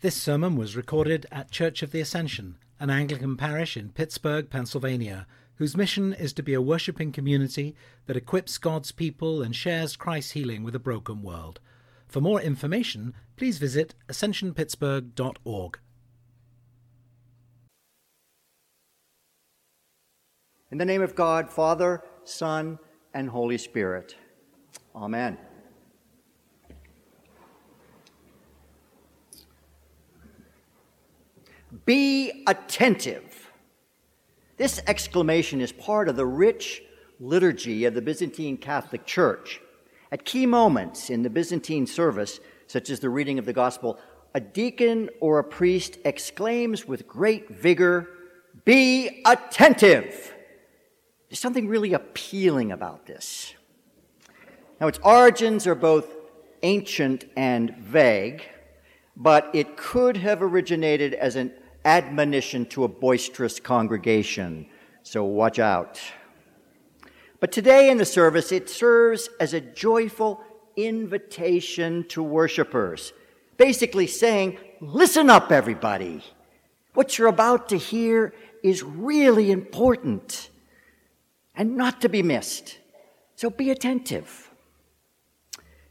This sermon was recorded at Church of the Ascension, an Anglican parish in Pittsburgh, Pennsylvania, whose mission is to be a worshipping community that equips God's people and shares Christ's healing with a broken world. For more information, please visit ascensionpittsburgh.org. In the name of God, Father, Son, and Holy Spirit. Amen. Be attentive. This exclamation is part of the rich liturgy of the Byzantine Catholic Church. At key moments in the Byzantine service, such as the reading of the Gospel, a deacon or a priest exclaims with great vigor, Be attentive! There's something really appealing about this. Now, its origins are both ancient and vague, but it could have originated as an admonition to a boisterous congregation, so watch out. But today in the service, it serves as a joyful invitation to worshipers, basically saying, Listen up, everybody. What you're about to hear is really important and not to be missed. So be attentive.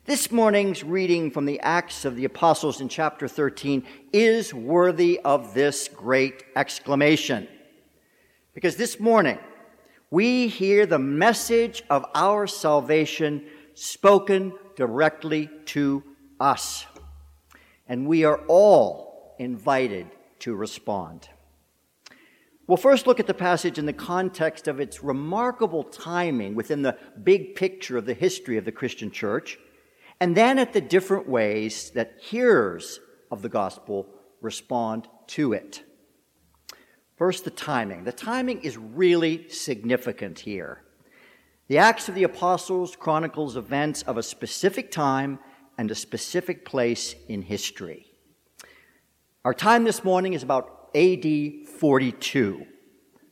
This morning's reading from the Acts of the Apostles in chapter 13 is worthy of this great exclamation. Because this morning, we hear the message of our salvation spoken directly to us. And we are all invited to respond. We'll first look at the passage in the context of its remarkable timing within the big picture of the history of the Christian church and then at the different ways that hearers of the gospel respond to it. First, the timing. The timing is really significant here. The Acts of the Apostles chronicles events of a specific time and a specific place in history. Our time this morning is about AD 42.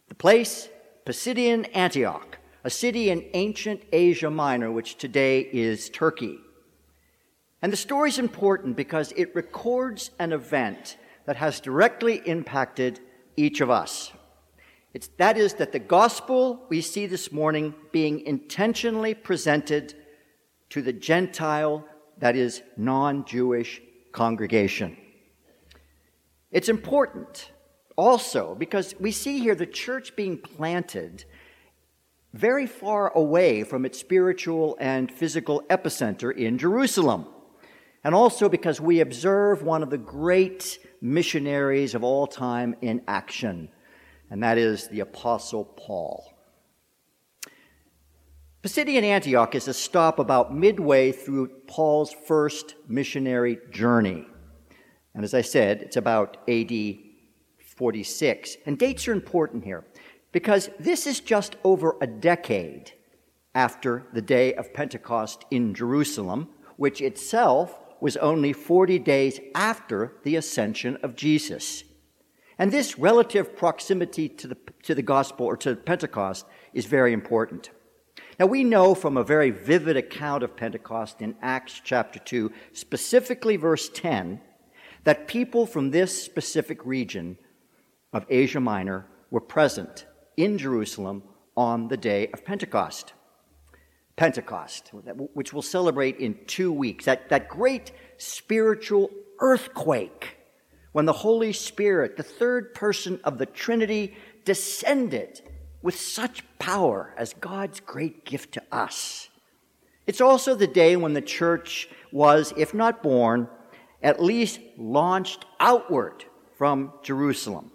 The place, Pisidian Antioch, a city in ancient Asia Minor, which today is Turkey. And the story is important because it records an event that has directly impacted each of us. It's, that is, that the gospel we see this morning being intentionally presented to the Gentile, that is, non Jewish congregation. It's important also because we see here the church being planted very far away from its spiritual and physical epicenter in Jerusalem and also because we observe one of the great missionaries of all time in action, and that is the Apostle Paul. Pisidian Antioch is a stop about midway through Paul's first missionary journey. And as I said, it's about AD 46. And dates are important here because this is just over a decade after the day of Pentecost in Jerusalem, which itself was only 40 days after the ascension of Jesus. And this relative proximity to the, to the gospel or to Pentecost is very important. Now, we know from a very vivid account of Pentecost in Acts chapter 2, specifically verse 10, that people from this specific region of Asia Minor were present in Jerusalem on the day of Pentecost. Pentecost, which we'll celebrate in two weeks, that, that great spiritual earthquake when the Holy Spirit, the third person of the Trinity, descended with such power as God's great gift to us. It's also the day when the church was, if not born, at least launched outward from Jerusalem.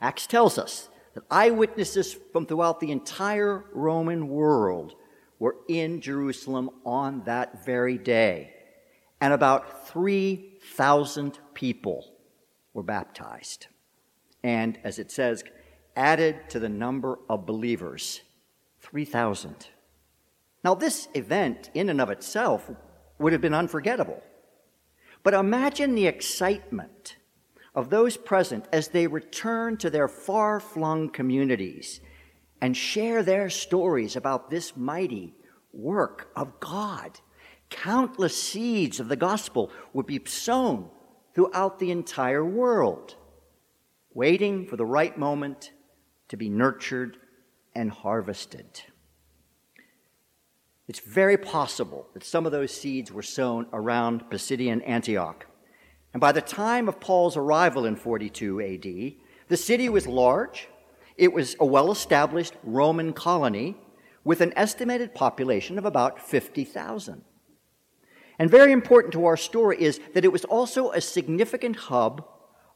Acts tells us that eyewitnesses from throughout the entire Roman world were in Jerusalem on that very day. And about 3,000 people were baptized. And as it says, added to the number of believers 3,000. Now, this event, in and of itself, would have been unforgettable. But imagine the excitement of those present as they return to their far flung communities and share their stories about this mighty work of God. Countless seeds of the gospel would be sown throughout the entire world, waiting for the right moment to be nurtured and harvested. It's very possible that some of those seeds were sown around Pisidian Antioch. And by the time of Paul's arrival in 42 AD, the city was large, it was a well established Roman colony with an estimated population of about 50,000. And very important to our story is that it was also a significant hub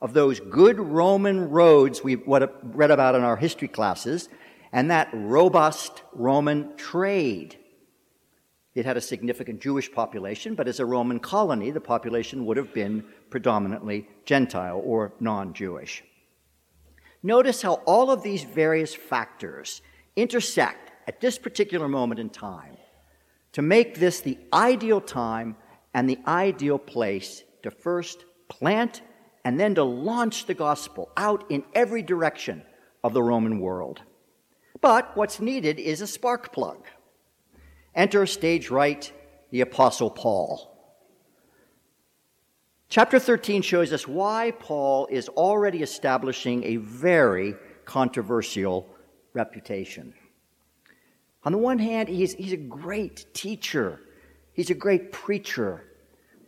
of those good Roman roads we what read about in our history classes and that robust Roman trade. It had a significant Jewish population, but as a Roman colony, the population would have been predominantly Gentile or non Jewish. Notice how all of these various factors intersect at this particular moment in time to make this the ideal time and the ideal place to first plant and then to launch the gospel out in every direction of the Roman world. But what's needed is a spark plug. Enter stage right the Apostle Paul. Chapter 13 shows us why Paul is already establishing a very controversial reputation. On the one hand, he's, he's a great teacher, he's a great preacher,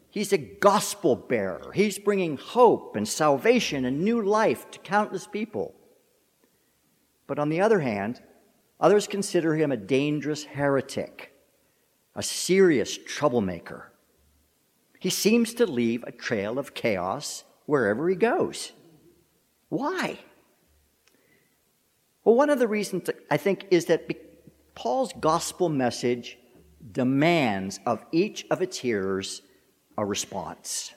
he's a gospel bearer, he's bringing hope and salvation and new life to countless people. But on the other hand, others consider him a dangerous heretic, a serious troublemaker. He seems to leave a trail of chaos wherever he goes. Why? Well, one of the reasons I think is that Paul's gospel message demands of each of its hearers a response.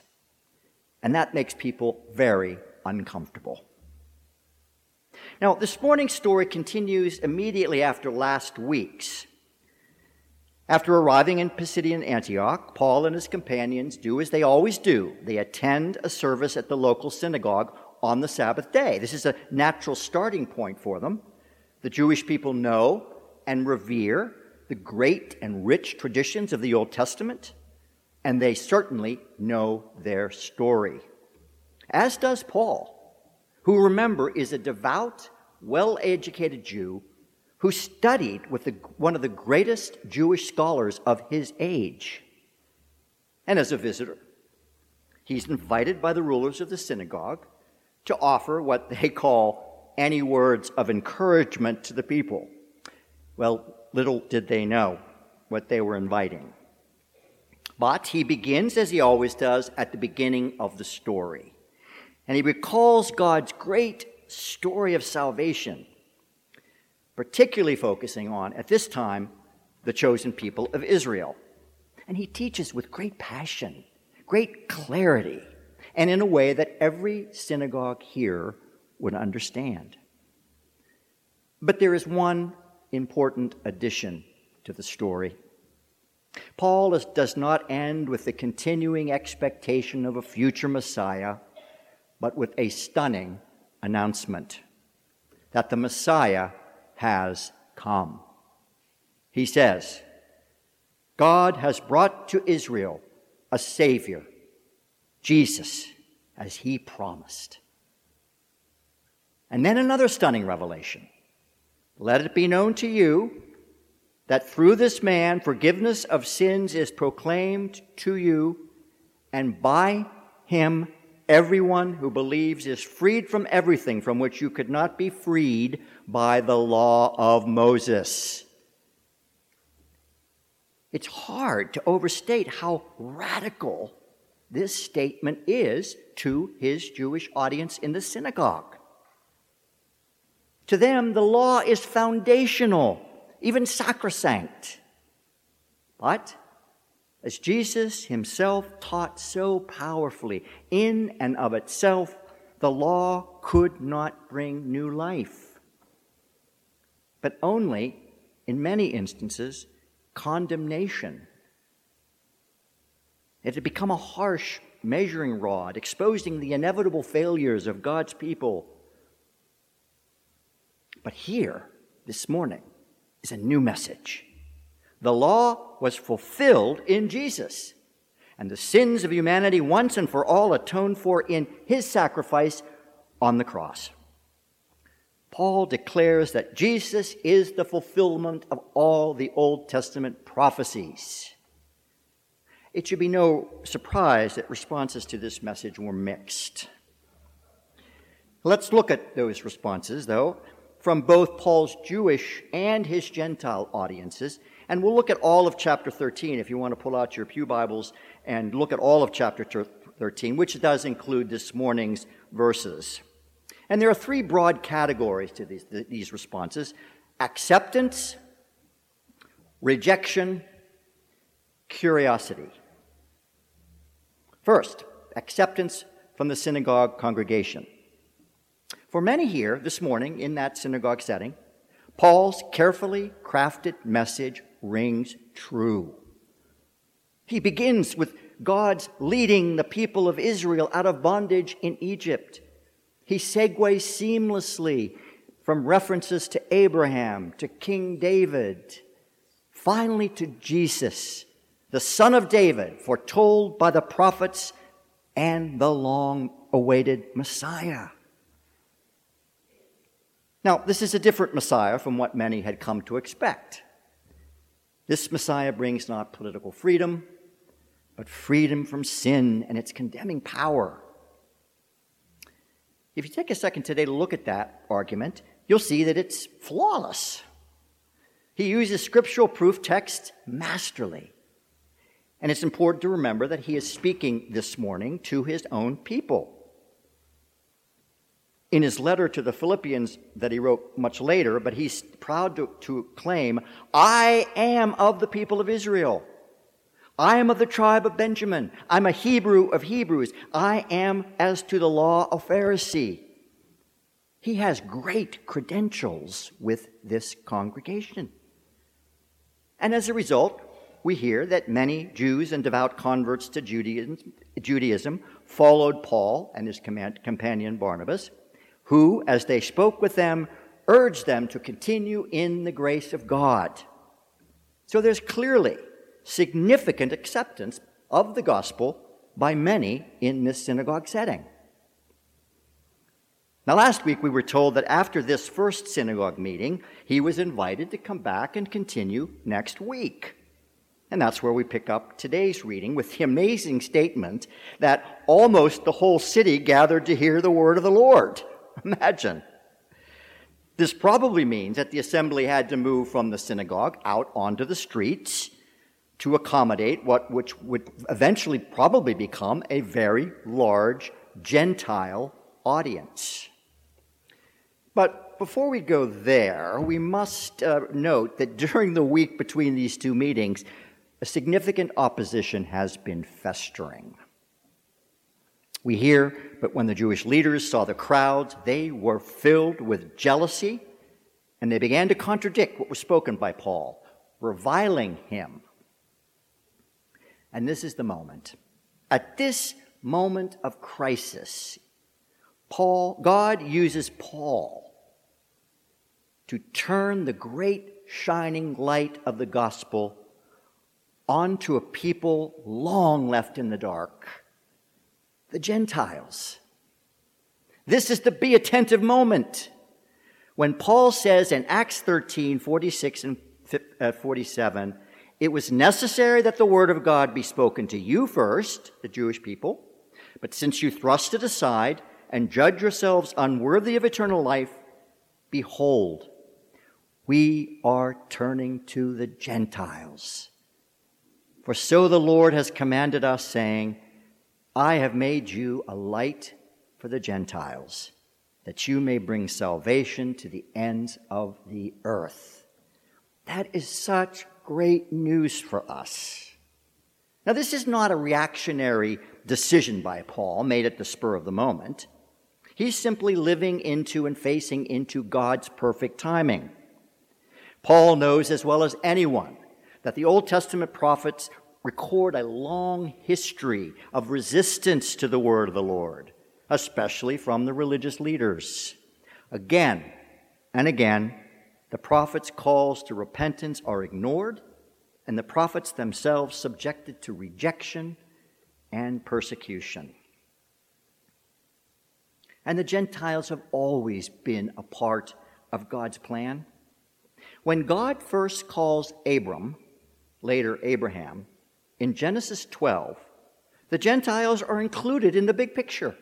And that makes people very uncomfortable. Now, this morning's story continues immediately after last week's. After arriving in Pisidian Antioch, Paul and his companions do as they always do they attend a service at the local synagogue on the Sabbath day. This is a natural starting point for them. The Jewish people know and revere the great and rich traditions of the Old Testament, and they certainly know their story. As does Paul, who remember is a devout, well educated Jew who studied with the, one of the greatest Jewish scholars of his age. And as a visitor, he's invited by the rulers of the synagogue to offer what they call any words of encouragement to the people. Well, little did they know what they were inviting. But he begins, as he always does, at the beginning of the story. And he recalls God's great story of salvation, particularly focusing on, at this time, the chosen people of Israel. And he teaches with great passion, great clarity, and in a way that every synagogue here would understand. But there is one important addition to the story. Paul is, does not end with the continuing expectation of a future Messiah, but with a stunning announcement that the Messiah has come. He says, God has brought to Israel a Savior, Jesus, as he promised. And then another stunning revelation let it be known to you that through this man forgiveness of sins is proclaimed to you, and by him everyone who believes is freed from everything from which you could not be freed by the law of Moses. It's hard to overstate how radical this statement is to his Jewish audience in the synagogue. To them, the law is foundational, even sacrosanct. But, as Jesus himself taught so powerfully, in and of itself, the law could not bring new life, but only, in many instances, condemnation. It had become a harsh measuring rod, exposing the inevitable failures of God's people but here, this morning, is a new message. The law was fulfilled in Jesus. and the sins of humanity once and for all atoned for in his sacrifice on the cross. Paul declares that Jesus is the fulfillment of all the Old Testament prophecies. It should be no surprise that responses to this message were mixed. Let's look at those responses, though, from both Paul's Jewish and his Gentile audiences. And we'll look at all of chapter 13 if you want to pull out your Pew Bibles and look at all of chapter 13, which does include this morning's verses. And there are three broad categories to these, these responses acceptance, rejection, curiosity. First, acceptance from the synagogue congregation. For many here this morning in that synagogue setting, Paul's carefully crafted message rings true. He begins with God's leading the people of Israel out of bondage in Egypt. He segues seamlessly from references to Abraham, to King David, finally to Jesus, the son of David, foretold by the prophets and the long awaited Messiah. Now, this is a different Messiah from what many had come to expect. This Messiah brings not political freedom, but freedom from sin and its condemning power. If you take a second today to look at that argument, you'll see that it's flawless. He uses scriptural proof text masterly. And it's important to remember that he is speaking this morning to his own people. In his letter to the Philippians that he wrote much later, but he's proud to, to claim, I am of the people of Israel. I am of the tribe of Benjamin. I'm a Hebrew of Hebrews. I am, as to the law, a Pharisee. He has great credentials with this congregation. And as a result, we hear that many Jews and devout converts to Judaism, Judaism followed Paul and his companion Barnabas, who, as they spoke with them, urged them to continue in the grace of God. So there's clearly significant acceptance of the gospel by many in this synagogue setting. Now, last week we were told that after this first synagogue meeting, he was invited to come back and continue next week. And that's where we pick up today's reading with the amazing statement that almost the whole city gathered to hear the word of the Lord. Imagine. This probably means that the assembly had to move from the synagogue out onto the streets to accommodate what which would eventually probably become a very large Gentile audience. But before we go there, we must uh, note that during the week between these two meetings, a significant opposition has been festering. We hear, but when the Jewish leaders saw the crowds, they were filled with jealousy, and they began to contradict what was spoken by Paul, reviling him and this is the moment. At this moment of crisis, Paul, God uses Paul to turn the great shining light of the gospel onto a people long left in the dark the Gentiles. This is the be attentive moment when Paul says in Acts 13 46 and uh, 47, it was necessary that the word of God be spoken to you first, the Jewish people, but since you thrust it aside and judge yourselves unworthy of eternal life, behold, we are turning to the Gentiles. For so the Lord has commanded us, saying, I have made you a light for the Gentiles, that you may bring salvation to the ends of the earth. That is such great news for us. Now, this is not a reactionary decision by Paul made at the spur of the moment. He's simply living into and facing into God's perfect timing. Paul knows as well as anyone that the Old Testament prophets record a long history of resistance to the word of the Lord, especially from the religious leaders. Again and again, the prophets' calls to repentance are ignored, and the prophets themselves subjected to rejection and persecution. And the Gentiles have always been a part of God's plan. When God first calls Abram, later Abraham, in Genesis 12, the Gentiles are included in the big picture.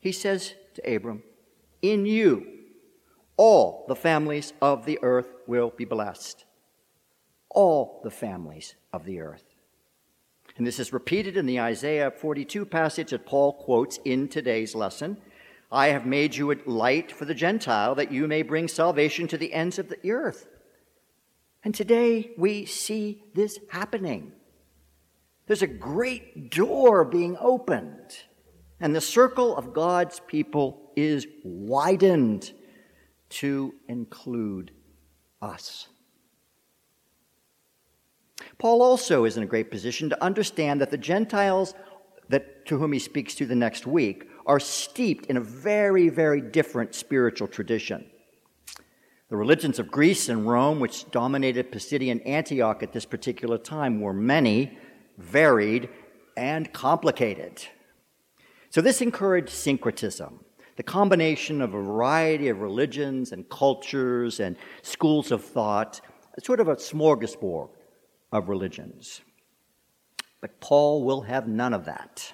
He says to Abram, In you, all the families of the earth will be blessed. All the families of the earth. And this is repeated in the Isaiah 42 passage that Paul quotes in today's lesson. I have made you a light for the Gentile that you may bring salvation to the ends of the earth. And today we see this happening. There's a great door being opened, and the circle of God's people is widened to include us. Paul also is in a great position to understand that the Gentiles that, to whom he speaks to the next week are steeped in a very, very different spiritual tradition. The religions of Greece and Rome, which dominated Pisidian Antioch at this particular time, were many, varied, and complicated. So this encouraged syncretism, the combination of a variety of religions and cultures and schools of thought, sort of a smorgasbord of religions. But Paul will have none of that.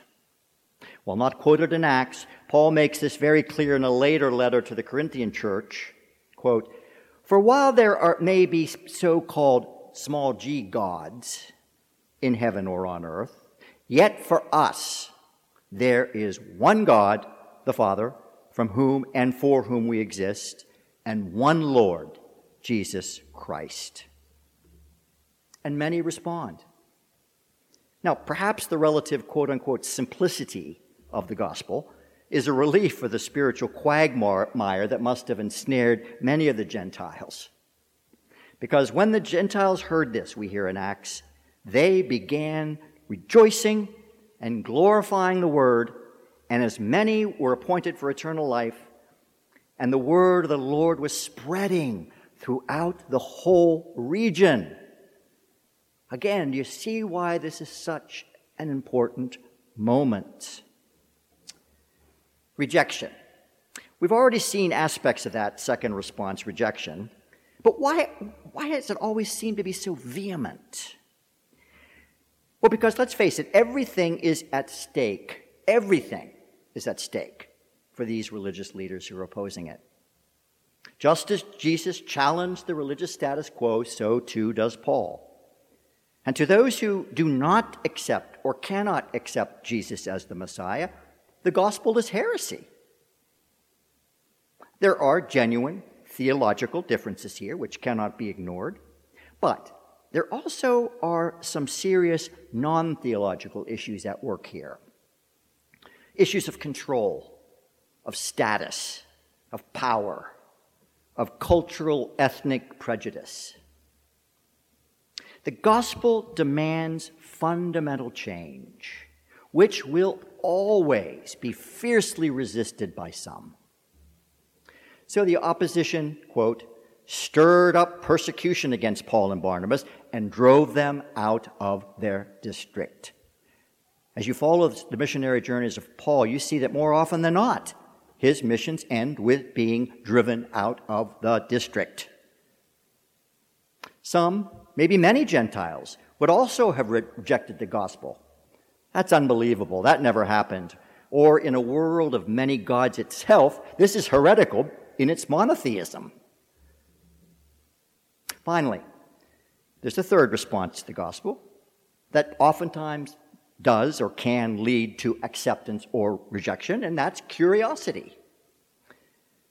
While not quoted in Acts, Paul makes this very clear in a later letter to the Corinthian church. Quote, For while there are, may be so called small g gods in heaven or on earth, yet for us there is one God, the Father, from whom and for whom we exist, and one Lord, Jesus Christ and many respond. Now, perhaps the relative quote unquote simplicity of the gospel is a relief for the spiritual quagmire that must have ensnared many of the Gentiles. Because when the Gentiles heard this, we hear in Acts, they began rejoicing and glorifying the word, and as many were appointed for eternal life, and the word of the Lord was spreading throughout the whole region. Again, do you see why this is such an important moment? Rejection. We've already seen aspects of that second response, rejection. But why, why does it always seem to be so vehement? Well, because let's face it, everything is at stake. Everything is at stake for these religious leaders who are opposing it. Just as Jesus challenged the religious status quo, so too does Paul. And to those who do not accept or cannot accept Jesus as the Messiah, the gospel is heresy. There are genuine theological differences here which cannot be ignored, but there also are some serious non theological issues at work here issues of control, of status, of power, of cultural ethnic prejudice. The gospel demands fundamental change, which will always be fiercely resisted by some. So the opposition, quote, stirred up persecution against Paul and Barnabas and drove them out of their district. As you follow the missionary journeys of Paul, you see that more often than not, his missions end with being driven out of the district. Some maybe many Gentiles, would also have rejected the gospel. That's unbelievable. That never happened. Or in a world of many gods itself, this is heretical in its monotheism. Finally, there's a third response to the gospel that oftentimes does or can lead to acceptance or rejection, and that's curiosity.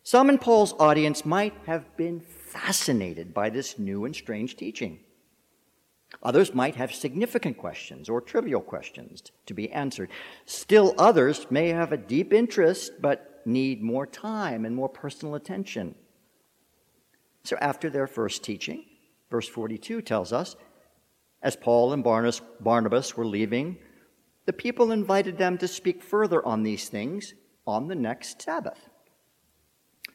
Some in Paul's audience might have been fascinated by this new and strange teaching. Others might have significant questions or trivial questions to be answered. Still, others may have a deep interest but need more time and more personal attention. So, after their first teaching, verse 42 tells us, as Paul and Barnabas were leaving, the people invited them to speak further on these things on the next Sabbath.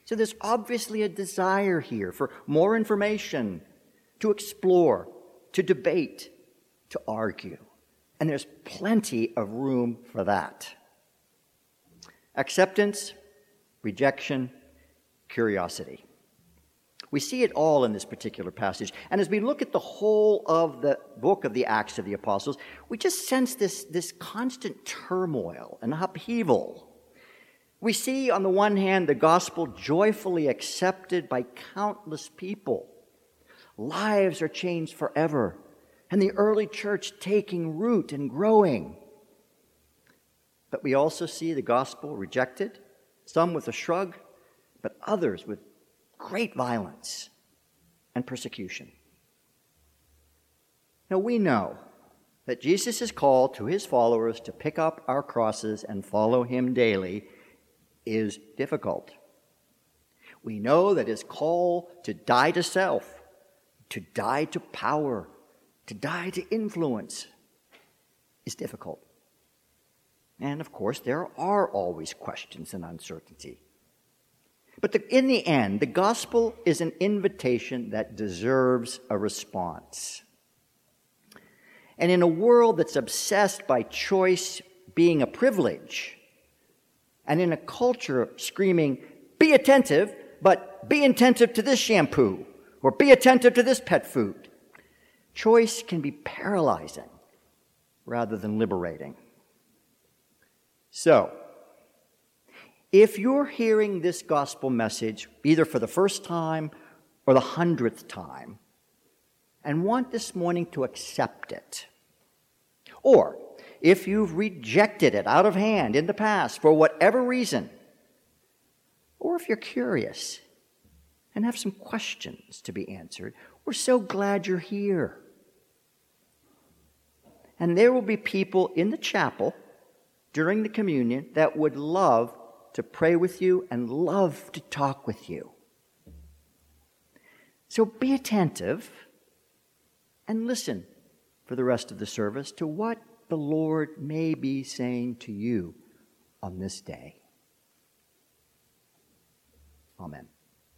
So, there's obviously a desire here for more information, to explore, to debate, to argue. And there's plenty of room for that. Acceptance, rejection, curiosity. We see it all in this particular passage. And as we look at the whole of the book of the Acts of the Apostles, we just sense this, this constant turmoil and upheaval. We see, on the one hand, the gospel joyfully accepted by countless people. Lives are changed forever, and the early church taking root and growing. But we also see the gospel rejected, some with a shrug, but others with great violence and persecution. Now we know that Jesus' call to his followers to pick up our crosses and follow him daily is difficult. We know that his call to die to self, to die to power, to die to influence is difficult. And of course, there are always questions and uncertainty. But the, in the end, the gospel is an invitation that deserves a response. And in a world that's obsessed by choice being a privilege, and in a culture screaming, be attentive, but be attentive to this shampoo, or be attentive to this pet food, choice can be paralyzing rather than liberating. So, if you're hearing this gospel message, either for the first time or the hundredth time, and want this morning to accept it, or if you've rejected it out of hand in the past for whatever reason, or if you're curious and have some questions to be answered, we're so glad you're here. And there will be people in the chapel during the communion that would love to pray with you and love to talk with you. So be attentive and listen for the rest of the service to what the Lord may be saying to you on this day. Amen.